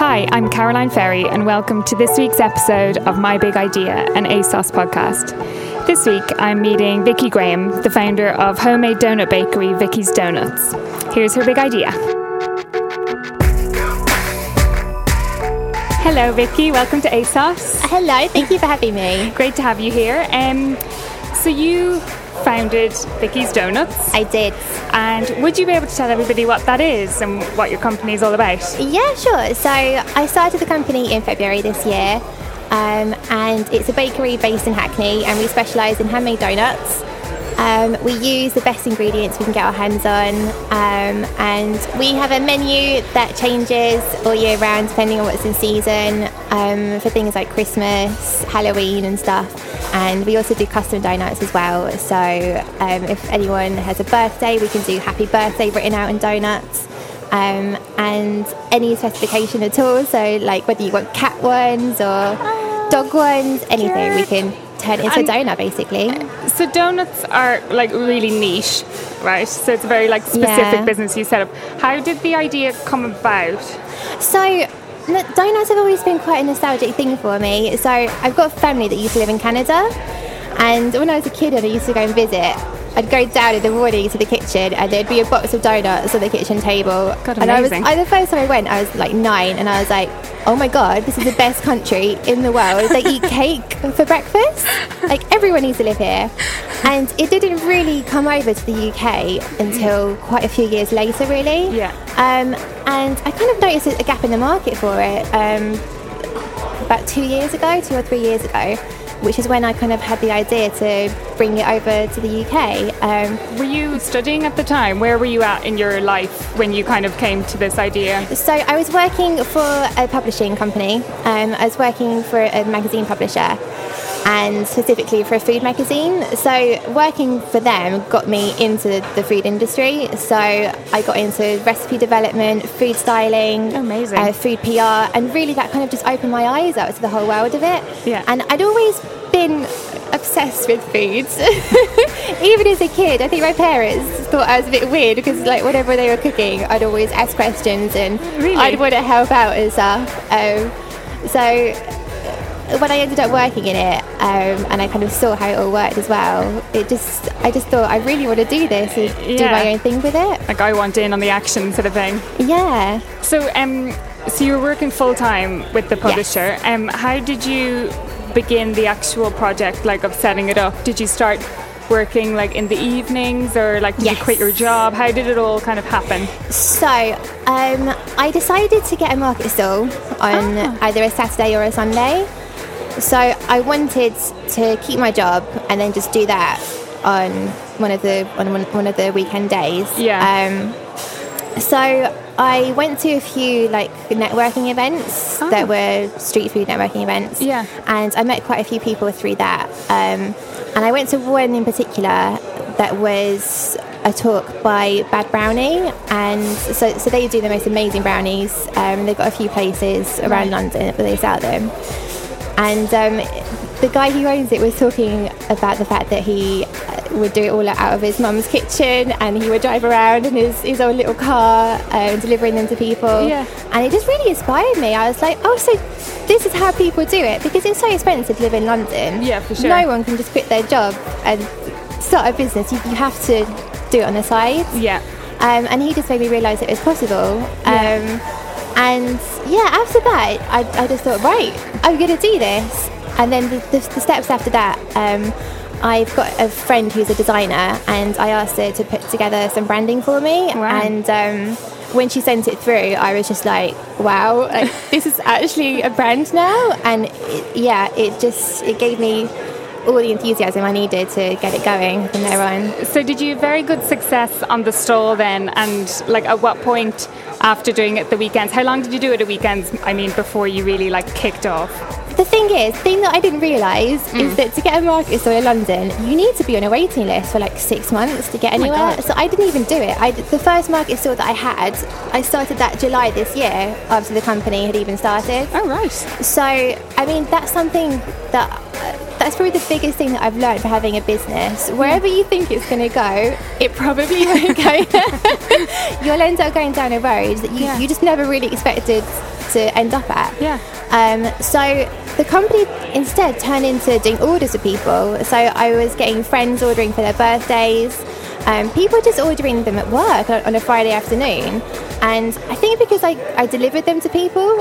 Hi, I'm Caroline Ferry, and welcome to this week's episode of My Big Idea, an ASOS podcast. This week, I'm meeting Vicky Graham, the founder of homemade donut bakery Vicky's Donuts. Here's her big idea. Hello, Vicky. Welcome to ASOS. Hello, thank you for having me. Great to have you here. Um, so you founded Vicky's Donuts. I did. And would you be able to tell everybody what that is and what your company is all about? Yeah, sure. So I started the company in February this year, um, and it's a bakery based in Hackney, and we specialise in handmade donuts. Um, we use the best ingredients we can get our hands on, um, and we have a menu that changes all year round depending on what's in season um, for things like Christmas, Halloween, and stuff. And we also do custom donuts as well. So um, if anyone has a birthday, we can do happy birthday written out in donuts. Um, and any specification at all, so like whether you want cat ones or dog ones, anything, we can turn into And- a donut basically. So donuts are like really niche, right? So it's a very like specific Yeah. business you set up. How did the idea come about? So, look, donuts have always been quite a nostalgic thing for me. So, I've got family that used to live in Canada, and when I was a kid and I used to go and visit, I'd go down in the morning to the kitchen and there'd be a box of donuts on the kitchen table. God, and I was. I, the first time I went, I was like nine, and I was like, oh my god, this is the best country in the world. They eat cake for breakfast. Like everyone needs to live here. And it didn't really come over to the UK until quite a few years later, really. Yeah. Um, and I kind of noticed a gap in the market for it um, about two years ago, two or three years ago, which is when I kind of had the idea to bring it over to the UK. Um, Were you studying at the time? Where were you at in your life when you kind of came to this idea? so I was working for a publishing company. Um, I was working for a magazine publisher. And specifically for a food magazine. So, working for them got me into the food industry. So, I got into recipe development, food styling, Amazing. uh, food PR, and really that kind of just opened my eyes up to the whole world of it. Yeah. And I'd always been obsessed with foods, even as a kid. I think my parents thought I was a bit weird because, like, whatever they were cooking, I'd always ask questions and Really? I'd want to help out and stuff. Um, so when I ended up working in it, um, and I kind of saw how it all worked as well, it just I just thought I really want to do this and do my own thing with it. Like I want in on the action sort of thing. Yeah. So, um, so you were working full time with the publisher. Um, how did you begin the actual project, like of setting it up? Did you start working like in the evenings, or like did you quit your job? How did it all kind of happen? So um, I decided to get a market stall on Ah. either a Saturday or a Sunday. So I wanted to keep my job and then just do that on one of the on one, one of the weekend days. Yeah. Um, so I went to a few like networking events Oh. that were street food networking events. Yeah. And I met quite a few people through that. Um, and I went to one in particular that was a talk by Bad Brownie, and so, so they do the most amazing brownies. Um, they've got a few places around London where they sell them. And um, the guy who owns it was talking about the fact that he would do it all out of his mum's kitchen and he would drive around in his, his own little car um, delivering them to people. Yeah. And it just really inspired me. I was like, oh, so this is how people do it because it's so expensive to live in London. Yeah, for sure. No one can just quit their job and start a business. You, you have to do it on the side. Yeah. Um, and he just made me realise it was possible. Yeah. Um, and yeah, after that, I, I just thought, right, I'm going to do this. And then the, the, the steps after that, um, I've got a friend who's a designer, and I asked her to put together some branding for me. Wow. And um, when she sent it through, I was just like, wow, like, this is actually a brand now. And it, yeah, it just it gave me all the enthusiasm I needed to get it going from there on. So did you very good success on the stall then? And like at what point after doing it the weekends. How long did you do it at weekends? I mean, before you really like kicked off. The thing is, thing that I didn't realise mm. is that to get a market store in London, you need to be on a waiting list for like six months to get oh anywhere. so I didn't even do it. I, the first market store that I had, I started that July this year after the company had even started. Oh right. So I mean, that's something that that's probably the biggest thing that I've learned for having a business. Wherever you think it's going to go, it probably won't go. You'll end up going down a road that you, yeah. you just never really expected to end up at. Yeah. Um, so the company instead turned into doing orders for people. So I was getting friends ordering for their birthdays. Um, people just ordering them at work on a Friday afternoon. And I think because I, I delivered them to people,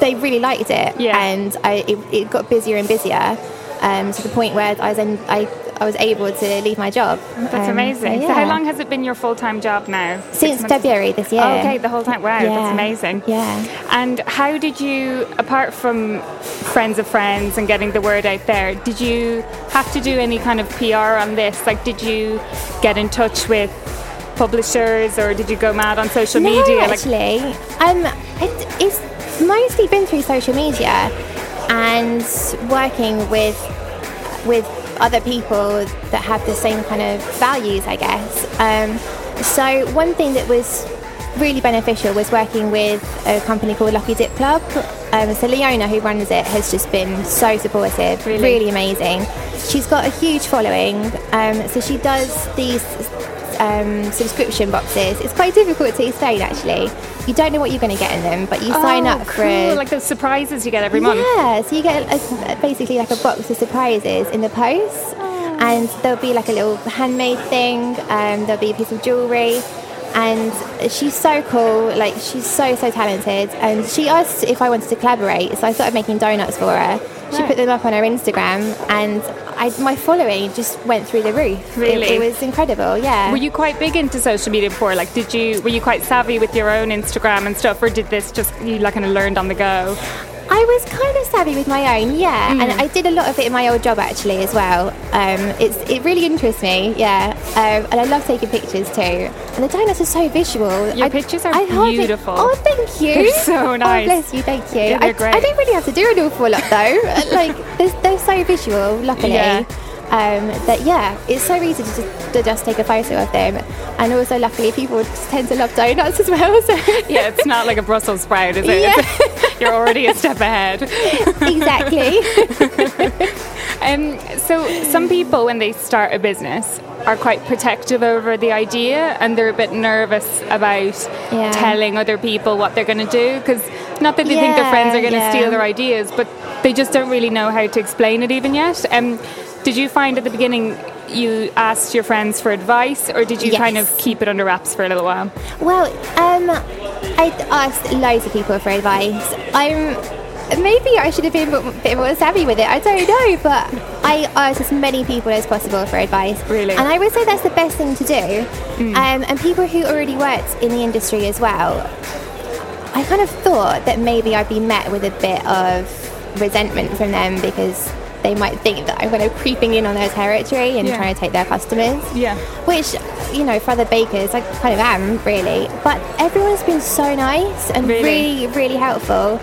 they really liked it. Yeah. And I, it, it got busier and busier um, to the point where I was, in, I I was able to leave my job. That's um, amazing. So, yeah. so, how long has it been your full time job now? Since February this year. Oh, okay, the whole time. Wow, yeah. that's amazing. Yeah. And how did you, apart from friends of friends and getting the word out there, did you have to do any kind of PR on this? Like, did you get in touch with publishers or did you go mad on social no, media? Actually, like- um, it, it's mostly been through social media and working with with other people that have the same kind of values, I guess. Um, so one thing that was really beneficial was working with a company called Lucky Dip Club. Um, so Leona, who runs it, has just been so supportive, really, really amazing. She's got a huge following, um, so she does these um, subscription boxes. It's quite difficult to explain actually. You don't know what you're going to get in them, but you oh, sign up for a, like the surprises you get every month. Yeah, so you get a, basically like a box of surprises in the post, oh. and there'll be like a little handmade thing. Um, there'll be a piece of jewelry and she's so cool like she's so so talented and she asked if i wanted to collaborate so i started making donuts for her she put them up on her instagram and I, my following just went through the roof. Really it, it, was incredible yeah. Were you quite big into social media before? Like did you were you quite savvy with your own instagram and stuff or did this just you like kind of learned on the go I was kind of savvy with my own, yeah, mm. and I did a lot of it in my old job actually as well. Um, it's it really interests me, yeah, um, and I love taking pictures too. And the donuts are so visual. Your I, pictures are I beautiful. oh, thank you. They're so nice. Oh, bless you, thank you. Yeah, I, great. I don't really have to do an awful lot though. like they're, they're so visual, luckily. Yeah. Um, that yeah, it's so easy to just, to just, take a photo of them, and also luckily people tend to love donuts as well. So yeah, it's not like a Brussels sprout, is it? Yeah. You're already a step ahead. exactly. um, so some people, when they start a business, are quite protective over the idea, and they're a bit nervous about yeah. telling other people what they're going to do because not that they yeah, think their friends are going to yeah. steal their ideas, but they just don't really know how to explain it even yet. Um, did you find at the beginning you asked your friends for advice, or did you yes. kind of keep it under wraps for a little while? Well, um, I asked loads of people for advice. I'm maybe I should have been a bit more savvy with it. I don't know, but I asked as many people as possible for advice. Really, and I would say that's the best thing to do. Mm. Um, and people who already worked in the industry as well. I kind of thought that maybe I'd be met with a bit of resentment from them because they might think that I'm kind of creeping in on their territory and yeah. trying to take their customers. Yeah. Which, you know, for other bakers, I kind of am really. But everyone's been so nice and really, really, really helpful.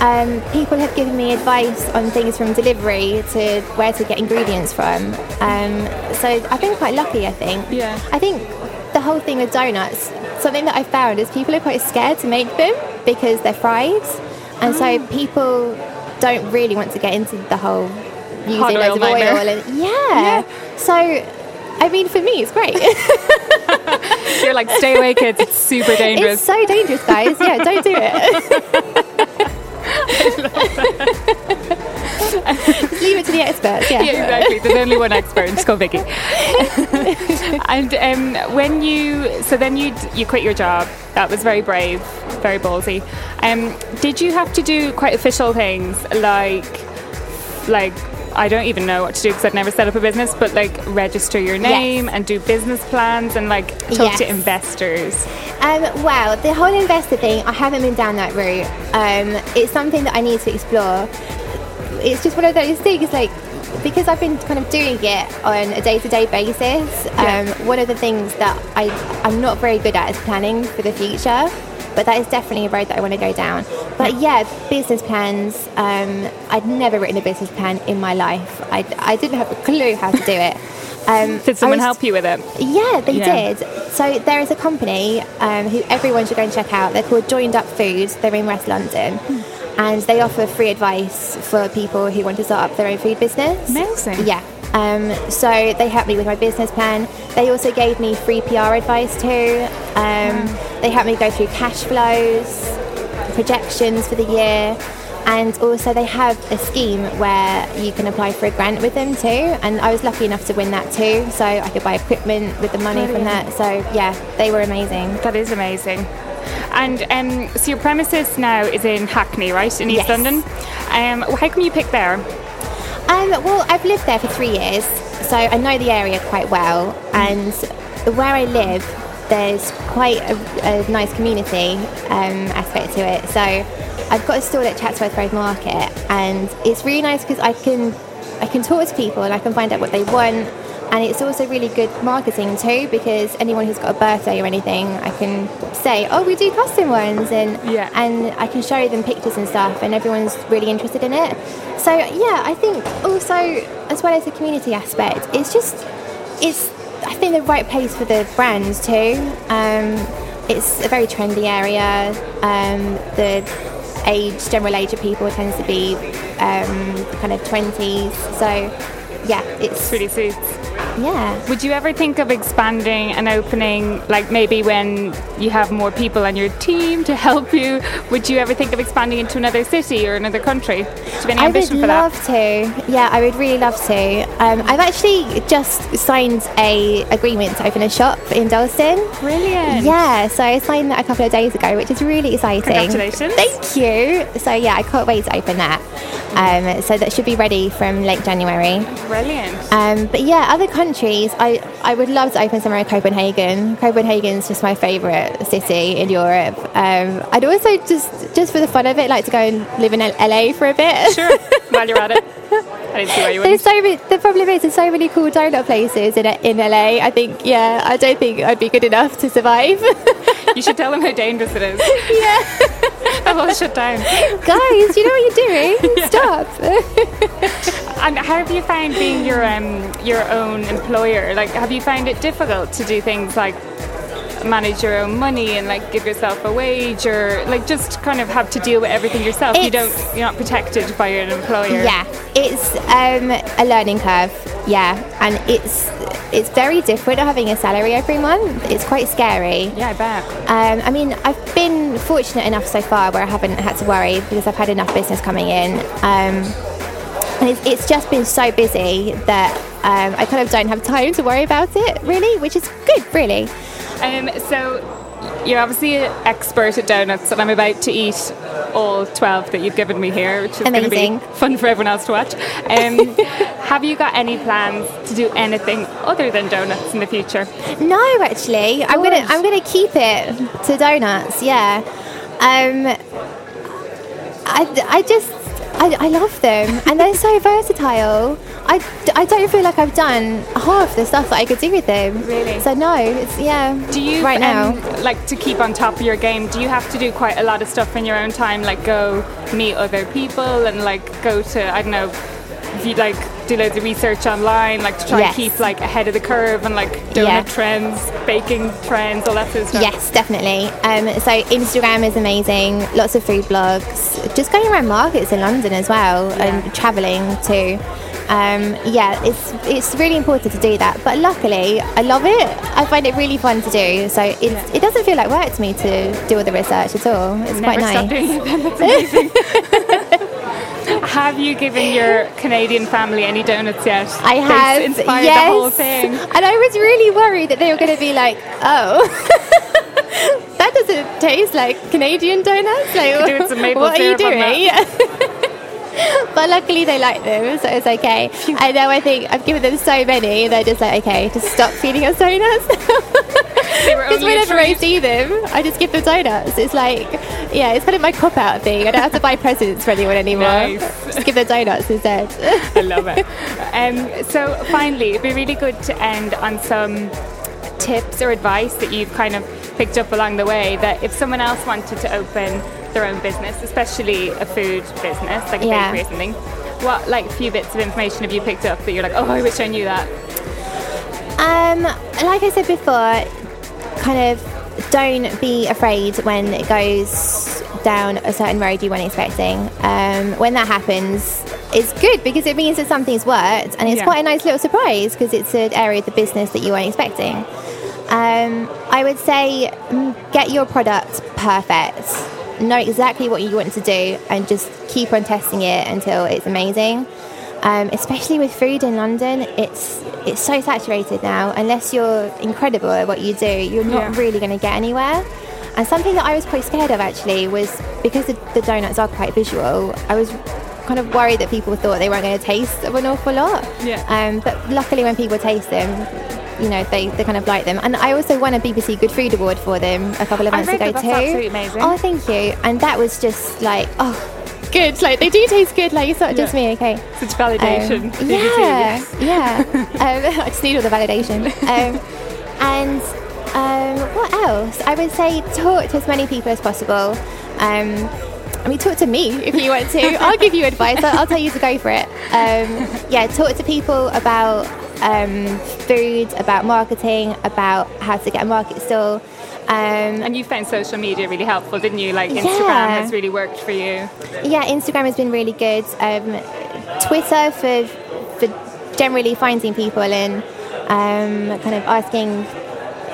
Um, people have given me advice on things from delivery to where to get ingredients from. Um, so I've been quite lucky, I think. Yeah. I think the whole thing with donuts, something that I found is people are quite scared to make them because they're fried. And oh. so people don't really want to get into the whole using loads of oil and yeah. yeah. So I mean, for me, it's great. You're like, stay away, kids. It's super dangerous. It's so dangerous, guys. Yeah, don't do it. leave it to the experts. Yeah. yeah, exactly. There's only one expert. Just go Vicky. and um, when you, so then you you quit your job. That was very brave, very ballsy. Um, did you have to do quite official things like, like I don't even know what to do because I've never set up a business, but like register your name yes. and do business plans and like talk yes. to investors. Um, well, the whole investor thing, I haven't been down that route. Um, it's something that I need to explore. It's just one of those things like because I've been kind of doing it on a day-to-day basis. Yeah. Um, one of the things that I I'm not very good at is planning for the future. But that is definitely a road that I want to go down. But yeah, business plans. Um, I'd never written a business plan in my life. I, I didn't have a clue how to do it. Um, Did someone was- help you with it? yeah, they Yeah. did. So there is a company um, who everyone should go and check out. They're called Joined Up Foods. They're in West London. And they offer free advice for people who want to start up their own food business. Amazing. Yeah. Um, so they helped me with my business plan. They also gave me free PR advice too. Um, They helped me go through cash flows, projections for the year. And also, they have a scheme where you can apply for a grant with them too. And I was lucky enough to win that too. So I could buy equipment with the money from that. So, yeah, they were amazing. That is amazing. And um, so your premises now is in Hackney, right, in East Yes. London. Um, how come you pick there? Um, well, I've lived there for three years, so I know the area quite well. And where I live, there's quite a, a nice community um, aspect to it. So I've got a stall at Chatsworth Road Market, and it's really nice because I can I can talk to people and I can find out what they want. And it's also really good marketing too because anyone who's got a birthday or anything, I can say, "Oh, we do custom ones," and Yeah. and I can show them pictures and stuff, and everyone's really interested in it. So yeah, I think also as well as the community aspect, it's just it's I think the right place for the brands too. Um, it's a very trendy area. Um, the age, general age of people tends to be um, kind of twenties. So yeah, it's Really suits. Yeah. Would you ever think of expanding and opening, like maybe when you have more people on your team to help you? Would you ever think of expanding into another city or another country? Do you have any I would ambition for love that? to. Yeah, I would really love to. Um, I've actually just signed a agreement to open a shop in Dalston. Brilliant. Yeah, so I signed that a couple of days ago, which is really exciting. Congratulations. Thank you. So yeah, I can't wait to open that. Um, so that should be ready from late January. Brilliant. Um, but yeah, other countries, I, I would love to open somewhere in Copenhagen. Copenhagen's just my favourite city in Europe. Um, I'd also just just for the fun of it, like to go and live in L- LA for a bit. Sure. While you're at it. I didn't see why you There's so many, the problem is there's so many cool donut places in in LA. I think yeah, I don't think I'd be good enough to survive. You should tell them how dangerous it is. yeah, Will shut down. guys, you know what you're doing? Stop. And how have you found being your um, your own employer? Like, have you found it difficult to do things like manage your own money and like give yourself a wage, or like just kind of have to deal with everything yourself? you don't. You're not protected by your employer. Yeah, it's um, a learning curve. Yeah, and it's it's very different having a salary every month. It's quite scary. Yeah, I bet. Um, I mean, I've been fortunate enough so far where I haven't had to worry because I've had enough business coming in. Um, and it's, it's just been so busy that um, I kind of don't have time to worry about it, really, which is good, really. Um, so you're obviously an expert at donuts, and I'm about to eat all 12 that you've given me here, which is going to be fun for everyone else to watch. Um, have you got any plans to do anything other than donuts in the future? No, actually, I'm gonna I'm gonna keep it to donuts. Yeah, um, I, I just I, I love them and they're so versatile. I, I don't feel like I've done half the stuff that I could do with them. Really? So no, it's yeah. Do you right now? um, like to keep on top of your game? Do you have to do quite a lot of stuff in your own time, like go meet other people and like go to I don't know, if you like do loads of research online, like to try Yes. and keep like ahead of the curve and like donut Yeah. trends, baking trends, all that sort of stuff. Yes, definitely. Um, so Instagram is amazing. Lots of food blogs. Just going around markets in London as well, and traveling too. Um, yeah, it's it's really important to do that. But luckily, I love it. I find it really fun to do. So it's, it doesn't feel like work to me to do all the research at all. It's Never quite stop nice. doing it. That's amazing. have you given your Canadian family any donuts yet? I have inspired yes. the whole thing. and I was really worried that they were going to be like, "Oh, that doesn't taste like Canadian donuts." Like, do with some maple what are you doing? but luckily, they like them, so it's okay. And now I think I've given them so many, they're just like, "Okay, just stop feeding us donuts." Because whenever I see them, I just give them donuts. It's like, yeah, it's kind of my cop out thing. I don't have to buy presents for anyone anymore. Nice. Just give them donuts instead. I love it. Um, so finally, it'd be really good to end on some tips or advice that you've kind of picked up along the way that if someone else wanted to open their own business, especially a food business like a yeah. bakery or something, what like few bits of information have you picked up that you're like, oh, I wish I knew that? Um, like I said before, kind of don't be afraid when it goes down a certain road you weren't expecting. Um, when that happens, it's good because it means that something's worked and it's yeah. quite a nice little surprise because it's an area of the business that you weren't expecting. Um, I would say mm, get your product perfect. Know exactly what you want to do and just keep on testing it until it's amazing. Um, especially with food in London, it's it's so saturated now. Unless you're incredible at what you do, you're not yeah. really going to get anywhere. And something that I was quite scared of actually was because the, the donuts are quite visual. I was kind of worried that people thought they weren't going to taste of an awful lot. Yeah. Um, but luckily, when people taste them, you know, they, they kind of like them. And I also won a BBC Good Food Award for them a couple of months ago too. Absolutely amazing. Oh, thank you. And that was just like, oh, good. Like they do taste good. Like it's not just me. Okay. Such validation. Um, yeah, yeah. um, I just need all the validation. Um, and um, what else? I would say talk to as many people as possible. Um, I mean, talk to me if you want to. I'll give you advice. I'll, I'll, tell you to go for it. Um, yeah, talk to people about um, food, about marketing, about how to get a market stall. Um, and you found social media really helpful, didn't you? Like Instagram yeah. has really worked for you. Yeah, Instagram has been really good. Um, Twitter for for generally finding people and um, kind of asking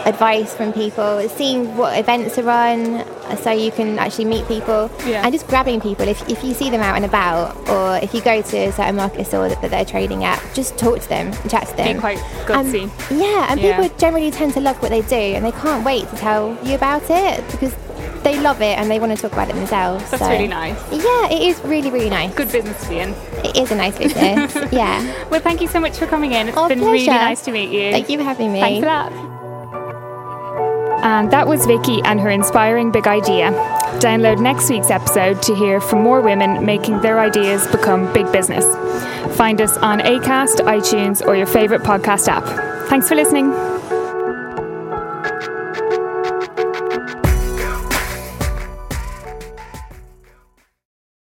advice from people, seeing what events are on, so you can actually meet people, yeah. and just grabbing people. If, if you see them out and about, or if you go to a certain market store that, that they're trading at, just talk to them, chat to them. Be quite gutsy. Um, yeah, and yeah. people generally tend to love what they do, and they can't wait to tell you about it because they love it and they want to talk about it themselves. That's so. really nice. Yeah, it is really, really nice. Good business to be in. It is a nice business. yeah. Well, thank you so much for coming in. It's oh, been pleasure. really nice to meet you. Thank you for having me. Thanks for that. And that was Vicky and her inspiring big idea. Download next week's episode to hear from more women making their ideas become big business. Find us on ACAST, iTunes, or your favourite podcast app. Thanks for listening.